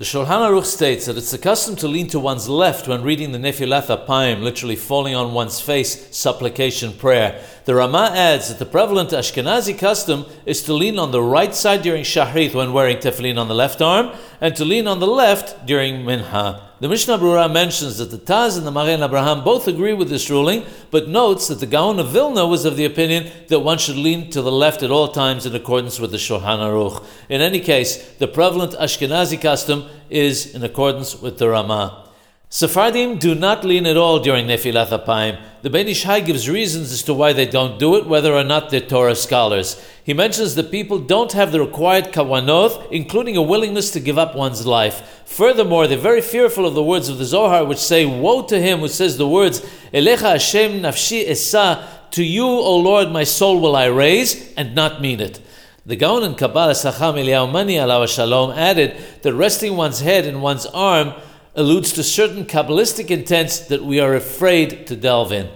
The Shulchan Aruch states that it's the custom to lean to one's left when reading the Nefilat Apayim, literally falling on one's face, supplication prayer. The Rama adds that the prevalent Ashkenazi custom is to lean on the right side during Shahrit when wearing tefillin on the left arm, and to lean on the left during Minha. The Mishnah Brura mentions that the Taz and the Magen Abraham both agree with this ruling, but notes that the Gaon of Vilna was of the opinion that one should lean to the left at all times in accordance with the Shulchan Aruch. In any case, the prevalent Ashkenazi custom is in accordance with the Ramah. Sephardim do not lean at all during Nefilat Apayim. The Ben Ish Hai gives reasons as to why they don't do it, whether or not they're Torah scholars. He mentions that people don't have the required kawanoth, including a willingness to give up one's life. Furthermore, they're very fearful of the words of the Zohar, which say, Woe to him who says the words, Elecha Hashem nafshi esa, to you, O Lord, my soul will I raise, and not mean it. The Gaon and Kabbalah Hakham Eliyahu Mani Shalom added that resting one's head in one's arm alludes to certain Kabbalistic intents that we are afraid to delve in.